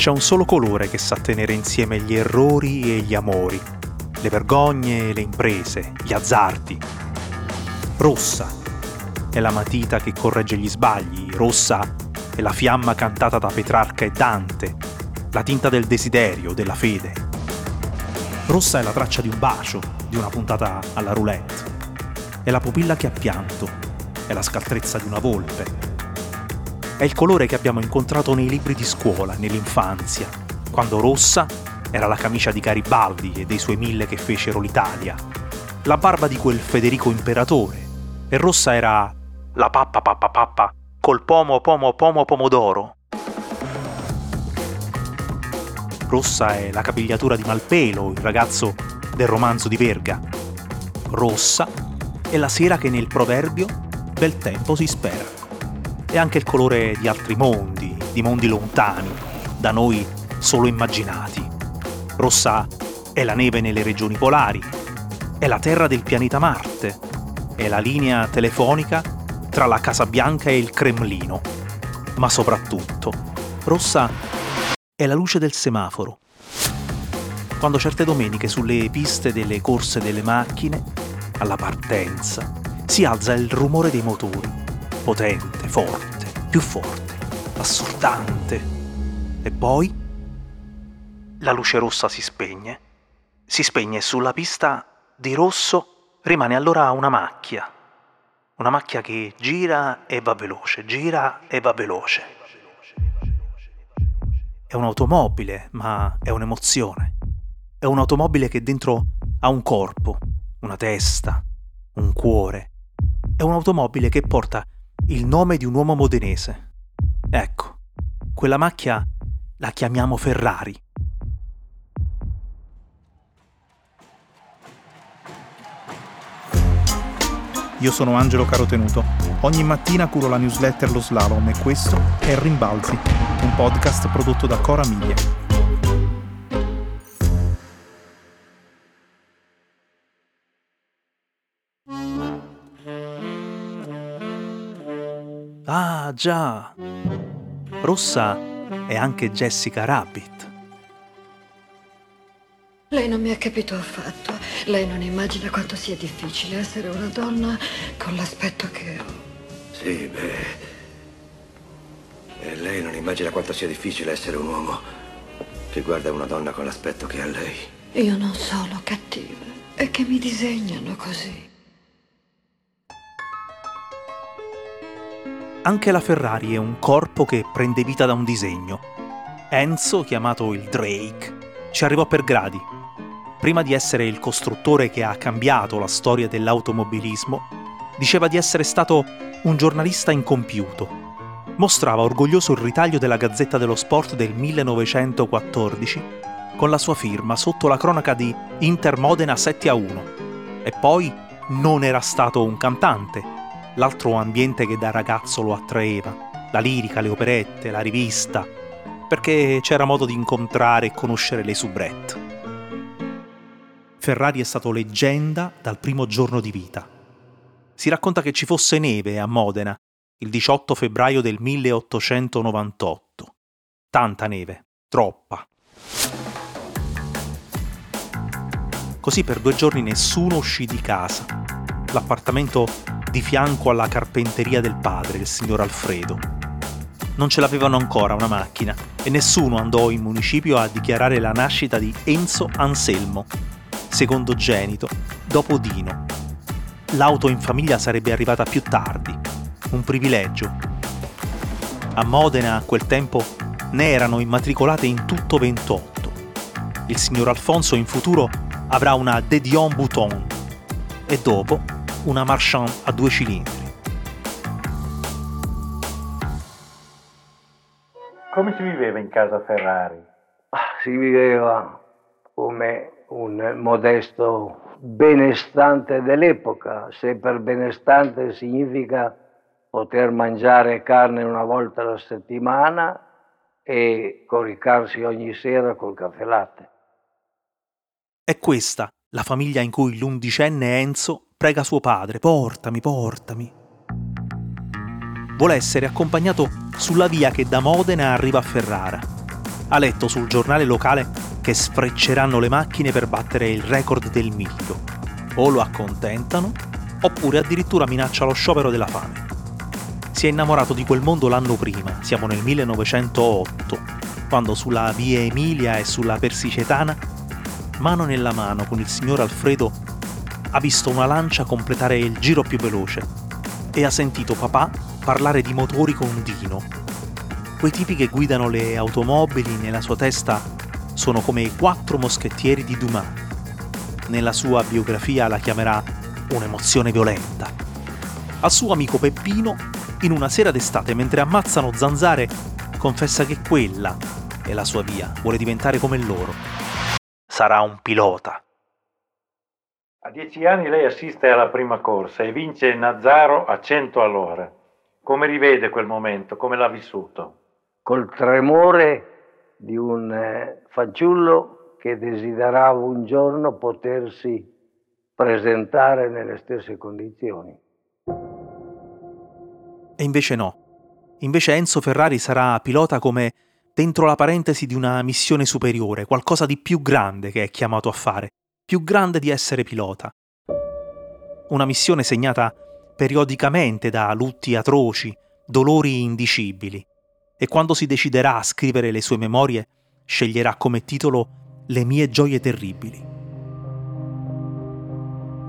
C'è un solo colore che sa tenere insieme gli errori e gli amori, le vergogne e le imprese, gli azzardi. Rossa è la matita che corregge gli sbagli, rossa è la fiamma cantata da Petrarca e Dante, la tinta del desiderio, della fede. Rossa è la traccia di un bacio, di una puntata alla roulette. È la pupilla che ha pianto, è la scaltrezza di una volpe. È il colore che abbiamo incontrato nei libri di scuola, nell'infanzia, quando rossa era la camicia di Garibaldi e dei suoi mille che fecero l'Italia, la barba di quel Federico imperatore, e rossa era la pappa pappa pappa col pomo pomo pomo pomodoro. Rossa è la capigliatura di Malpelo, il ragazzo del romanzo di Verga. Rossa è la sera che nel proverbio bel tempo si spera. È anche il colore di altri mondi, di mondi lontani, da noi solo immaginati. Rossa è la neve nelle regioni polari, è la terra del pianeta Marte, è la linea telefonica tra la Casa Bianca e il Cremlino. Ma soprattutto, rossa è la luce del semaforo. Quando certe domeniche sulle piste delle corse delle macchine, alla partenza, si alza il rumore dei motori, potente, forte, più forte, assordante. E poi la luce rossa si spegne. Si spegne sulla pista di rosso rimane allora una macchia. Una macchia che gira e va veloce, gira e va veloce. È un'automobile, ma è un'emozione. È un'automobile che dentro ha un corpo, una testa, un cuore. È un'automobile che porta il nome di un uomo modenese. Ecco, quella macchia la chiamiamo Ferrari. Io sono Angelo Carotenuto. Ogni mattina curo la newsletter Lo Slalom e questo è Rimbalzi, un podcast prodotto da Cora Miglia. Ah, già. Rossa è anche Jessica Rabbit. Lei non mi ha capito affatto. Lei non immagina quanto sia difficile essere una donna con l'aspetto che ho. Sì, beh. E lei non immagina quanto sia difficile essere un uomo che guarda una donna con l'aspetto che ha lei. Io non sono cattiva. È che mi disegnano così. Anche la Ferrari è un corpo che prende vita da un disegno. Enzo, chiamato il Drake, ci arrivò per gradi. Prima di essere il costruttore che ha cambiato la storia dell'automobilismo, diceva di essere stato un giornalista incompiuto. Mostrava orgoglioso il ritaglio della Gazzetta dello Sport del 1914 con la sua firma sotto la cronaca di Inter Modena 7 a 1. E poi non era stato un cantante, l'altro ambiente che da ragazzo lo attraeva, la lirica, le operette, la rivista, perché c'era modo di incontrare e conoscere le soubrette. Ferrari è stato leggenda dal primo giorno di vita. Si racconta che ci fosse neve a Modena il 18 febbraio del 1898. Tanta neve, troppa. Così per due giorni nessuno uscì di casa. L'appartamento di fianco alla carpenteria del padre, il signor Alfredo. Non ce l'avevano ancora una macchina e nessuno andò in municipio a dichiarare la nascita di Enzo Anselmo, secondogenito, dopo Dino. L'auto in famiglia sarebbe arrivata più tardi, un privilegio. A Modena a quel tempo ne erano immatricolate in tutto 28. Il signor Alfonso in futuro avrà una De Dion Bouton e dopo una Marchand a due cilindri. Come si viveva in casa Ferrari? Si viveva come un modesto benestante dell'epoca. Se per benestante significa poter mangiare carne una volta alla settimana e coricarsi ogni sera col caffè latte. È questa la famiglia in cui l'undicenne Enzo prega suo padre, portami, portami. Vuole essere accompagnato sulla via che da Modena arriva a Ferrara. Ha letto sul giornale locale che sfrecceranno le macchine per battere il record del miglio. O lo accontentano, oppure addirittura minaccia lo sciopero della fame. Si è innamorato di quel mondo l'anno prima, siamo nel 1908, quando sulla via Emilia e sulla Persicetana, mano nella mano con il signor Alfredo, ha visto una lancia completare il giro più veloce e ha sentito papà parlare di motori con Dino. Quei tipi che guidano le automobili nella sua testa sono come i quattro moschettieri di Dumas. Nella sua biografia la chiamerà un'emozione violenta. Al suo amico Peppino, in una sera d'estate mentre ammazzano zanzare, confessa che quella è la sua via, vuole diventare come loro. Sarà un pilota. A dieci anni lei assiste alla prima corsa e vince Nazzaro a 100 all'ora. Come rivede quel momento? Come l'ha vissuto? Col tremore di un eh, fanciullo che desiderava un giorno potersi presentare nelle stesse condizioni. E invece no. Invece Enzo Ferrari sarà pilota come dentro la parentesi di una missione superiore, qualcosa di più grande che è chiamato a fare, più grande di essere pilota. Una missione segnata periodicamente da lutti atroci, dolori indicibili, e quando si deciderà a scrivere le sue memorie, sceglierà come titolo Le mie gioie terribili.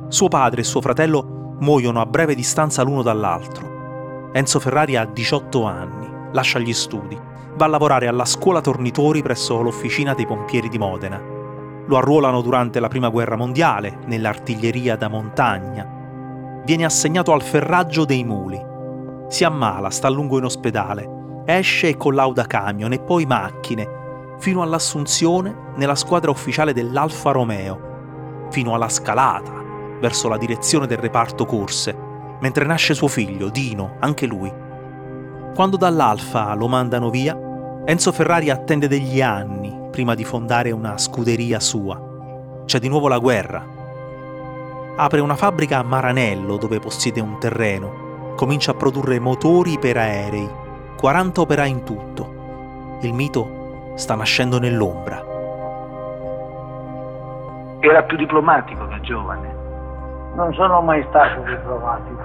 Suo padre e suo fratello muoiono a breve distanza l'uno dall'altro. Enzo Ferrari ha 18 anni, lascia gli studi, va a lavorare alla scuola tornitori presso l'officina dei pompieri di Modena. Lo arruolano durante la Prima Guerra Mondiale, nell'artiglieria da montagna. Viene assegnato al ferraggio dei muli. Si ammala, sta a lungo in ospedale, esce e collauda camion e poi macchine, fino all'assunzione nella squadra ufficiale dell'Alfa Romeo, fino alla scalata, verso la direzione del reparto corse, mentre nasce suo figlio, Dino, anche lui. Quando dall'Alfa lo mandano via, Enzo Ferrari attende degli anni prima di fondare una scuderia sua. C'è di nuovo la guerra. Apre una fabbrica a Maranello dove possiede un terreno. Comincia a produrre motori per aerei. 40 operai in tutto. Il mito sta nascendo nell'ombra. Era più diplomatico da giovane. Non sono mai stato diplomatico.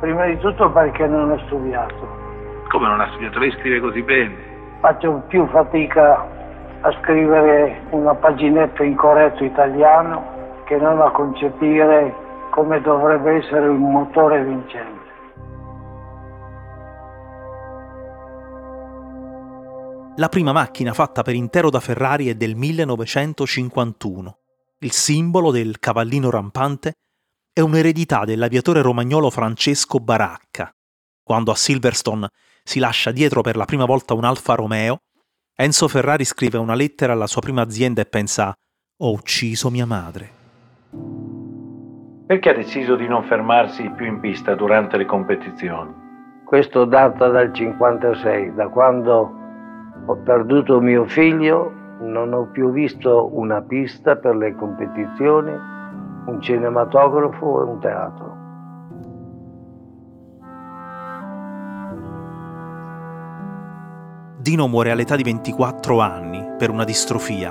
Prima di tutto perché non ho studiato. Come non ha studiato? Lei scrive così bene. Faccio più fatica a scrivere una paginetta in corretto italiano che non a concepire come dovrebbe essere un motore vincente. La prima macchina fatta per intero da Ferrari è del 1951. Il simbolo del cavallino rampante è un'eredità dell'aviatore romagnolo Francesco Baracca. Quando a Silverstone si lascia dietro per la prima volta un Alfa Romeo, Enzo Ferrari scrive una lettera alla sua prima azienda e pensa ho ucciso mia madre. Perché ha deciso di non fermarsi più in pista durante le competizioni? Questo data dal 56, da quando ho perduto mio figlio, non ho più visto una pista per le competizioni, un cinematografo e un teatro. Dino muore all'età di 24 anni per una distrofia.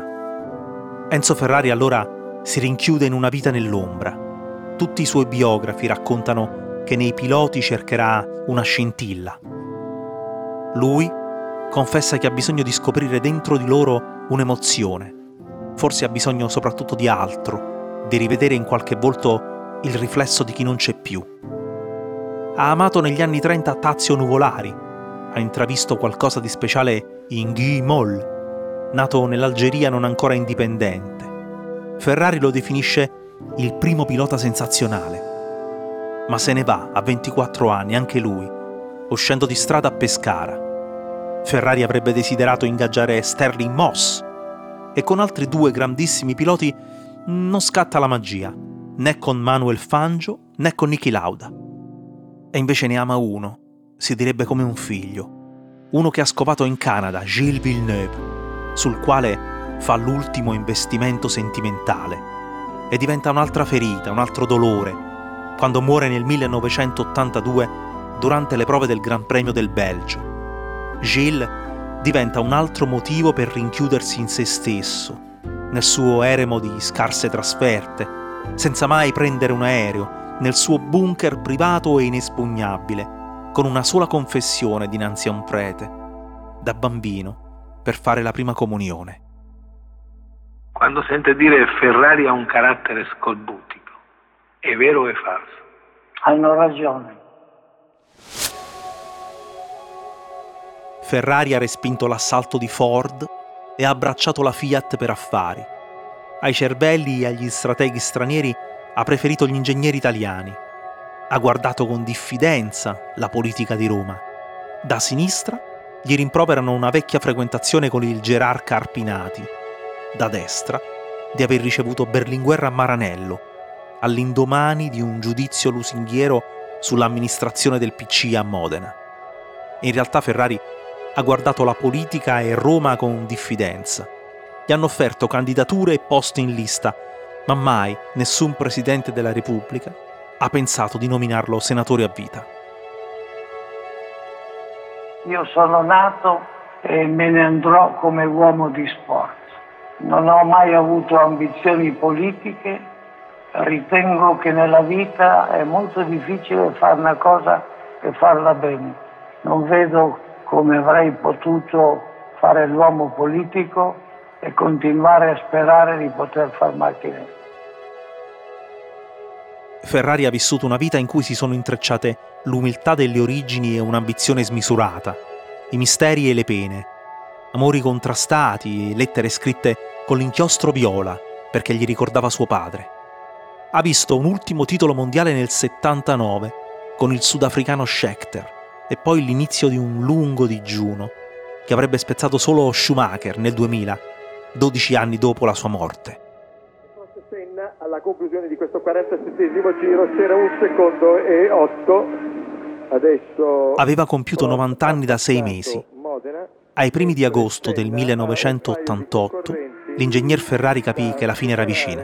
Enzo Ferrari allora si rinchiude in una vita nell'ombra. Tutti i suoi biografi raccontano che nei piloti cercherà una scintilla. Lui confessa che ha bisogno di scoprire dentro di loro un'emozione. Forse ha bisogno soprattutto di altro, di rivedere in qualche volto il riflesso di chi non c'è più. Ha amato negli anni 30 Tazio Nuvolari, ha intravisto qualcosa di speciale in Guy Moll, nato nell'Algeria non ancora indipendente. Ferrari lo definisce il primo pilota sensazionale. Ma se ne va a 24 anni anche lui, uscendo di strada a Pescara. Ferrari avrebbe desiderato ingaggiare Sterling Moss e con altri due grandissimi piloti non scatta la magia, né con Manuel Fangio né con Niki Lauda. E invece ne ama uno, si direbbe come un figlio, uno che ha scopato in Canada, Gilles Villeneuve, sul quale fa l'ultimo investimento sentimentale. E diventa un'altra ferita, un altro dolore, quando muore nel 1982 durante le prove del Gran Premio del Belgio. Gilles diventa un altro motivo per rinchiudersi in se stesso, nel suo eremo di scarse trasferte, senza mai prendere un aereo, nel suo bunker privato e inespugnabile, con una sola confessione dinanzi a un prete, da bambino, per fare la prima comunione. Quando sente dire Ferrari ha un carattere scolbutico, è vero o è falso? Hanno ragione. Ferrari ha respinto l'assalto di Ford e ha abbracciato la Fiat per affari. Ai cervelli e agli strateghi stranieri ha preferito gli ingegneri italiani ha guardato con diffidenza la politica di Roma. Da sinistra gli rimproverano una vecchia frequentazione con il gerarca Arpinati. Da destra di aver ricevuto Berlinguer a Maranello, all'indomani di un giudizio lusinghiero sull'amministrazione del PC a Modena. In realtà Ferrari ha guardato la politica e Roma con diffidenza. Gli hanno offerto candidature e posti in lista, ma mai nessun presidente della Repubblica ha pensato di nominarlo senatore a vita. Io sono nato e me ne andrò come uomo di sport. Non ho mai avuto ambizioni politiche, ritengo che nella vita è molto difficile fare una cosa e farla bene. Non vedo come avrei potuto fare l'uomo politico e continuare a sperare di poter far macchine. Ferrari ha vissuto una vita in cui si sono intrecciate l'umiltà delle origini e un'ambizione smisurata, i misteri e le pene, amori contrastati, lettere scritte con l'inchiostro viola perché gli ricordava suo padre. Ha visto un ultimo titolo mondiale nel 79 con il sudafricano Schechter e poi l'inizio di un lungo digiuno che avrebbe spezzato solo Schumacher nel 2000, 12 anni dopo la sua morte alla conclusione di questo 47 giro c'era un secondo e 8. Adesso aveva compiuto 90 anni da sei mesi. Ai primi di agosto del 1988 l'ingegner Ferrari capì che la fine era vicina.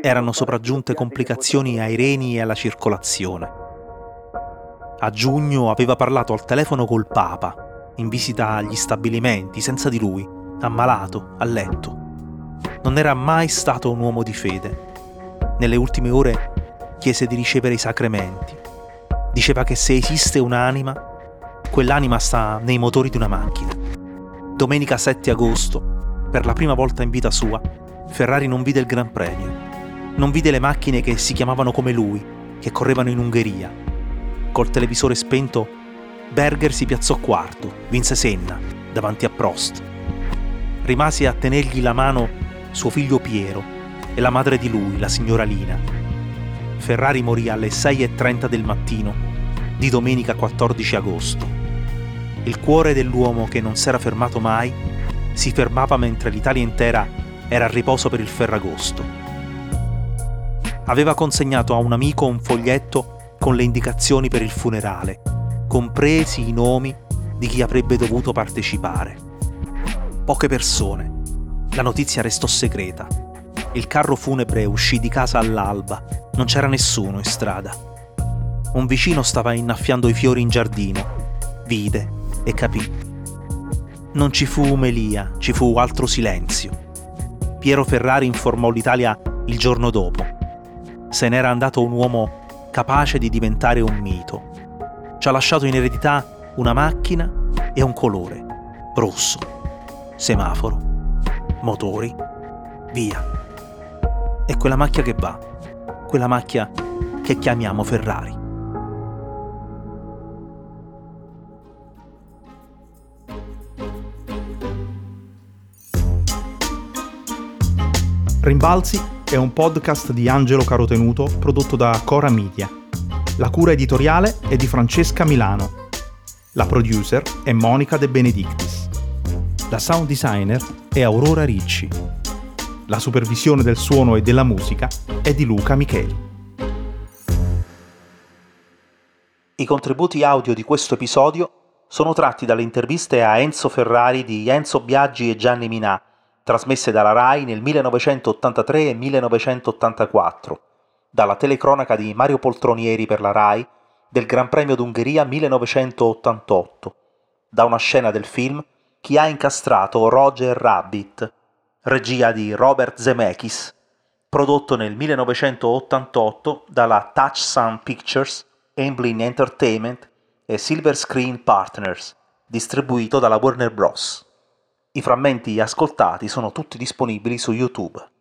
Erano sopraggiunte complicazioni ai reni e alla circolazione. A giugno aveva parlato al telefono col Papa, in visita agli stabilimenti, senza di lui, ammalato, a letto. Non era mai stato un uomo di fede nelle ultime ore chiese di ricevere i sacramenti. Diceva che se esiste un'anima, quell'anima sta nei motori di una macchina. Domenica 7 agosto, per la prima volta in vita sua, Ferrari non vide il Gran Premio. Non vide le macchine che si chiamavano come lui, che correvano in Ungheria. Col televisore spento, Berger si piazzò quarto, vinse Senna, davanti a Prost. Rimase a tenergli la mano suo figlio Piero, e la madre di lui, la signora Lina. Ferrari morì alle 6.30 del mattino di domenica 14 agosto. Il cuore dell'uomo che non s'era fermato mai si fermava mentre l'Italia intera era a riposo per il Ferragosto. Aveva consegnato a un amico un foglietto con le indicazioni per il funerale, compresi i nomi di chi avrebbe dovuto partecipare. Poche persone. La notizia restò segreta il carro funebre uscì di casa all'alba, non c'era nessuno in strada. Un vicino stava innaffiando i fiori in giardino, vide e capì. Non ci fu umelia, ci fu altro silenzio. Piero Ferrari informò l'Italia il giorno dopo. Se n'era andato un uomo capace di diventare un mito. Ci ha lasciato in eredità una macchina e un colore, rosso, semaforo, motori, via è quella macchia che va, quella macchia che chiamiamo Ferrari. Rimbalzi è un podcast di Angelo Carotenuto prodotto da Cora Media. La cura editoriale è di Francesca Milano. La producer è Monica De Benedictis. La sound designer è Aurora Ricci. La supervisione del suono e della musica è di Luca Micheli. I contributi audio di questo episodio sono tratti dalle interviste a Enzo Ferrari di Enzo Biaggi e Gianni Minà, trasmesse dalla RAI nel 1983 e 1984, dalla telecronaca di Mario Poltronieri per la RAI del Gran Premio d'Ungheria 1988, da una scena del film Chi ha incastrato Roger Rabbit, regia di Robert Zemeckis, prodotto nel 1988 dalla Touchsound Pictures Amblin Entertainment e Silver Screen Partners, distribuito dalla Warner Bros. I frammenti ascoltati sono tutti disponibili su YouTube.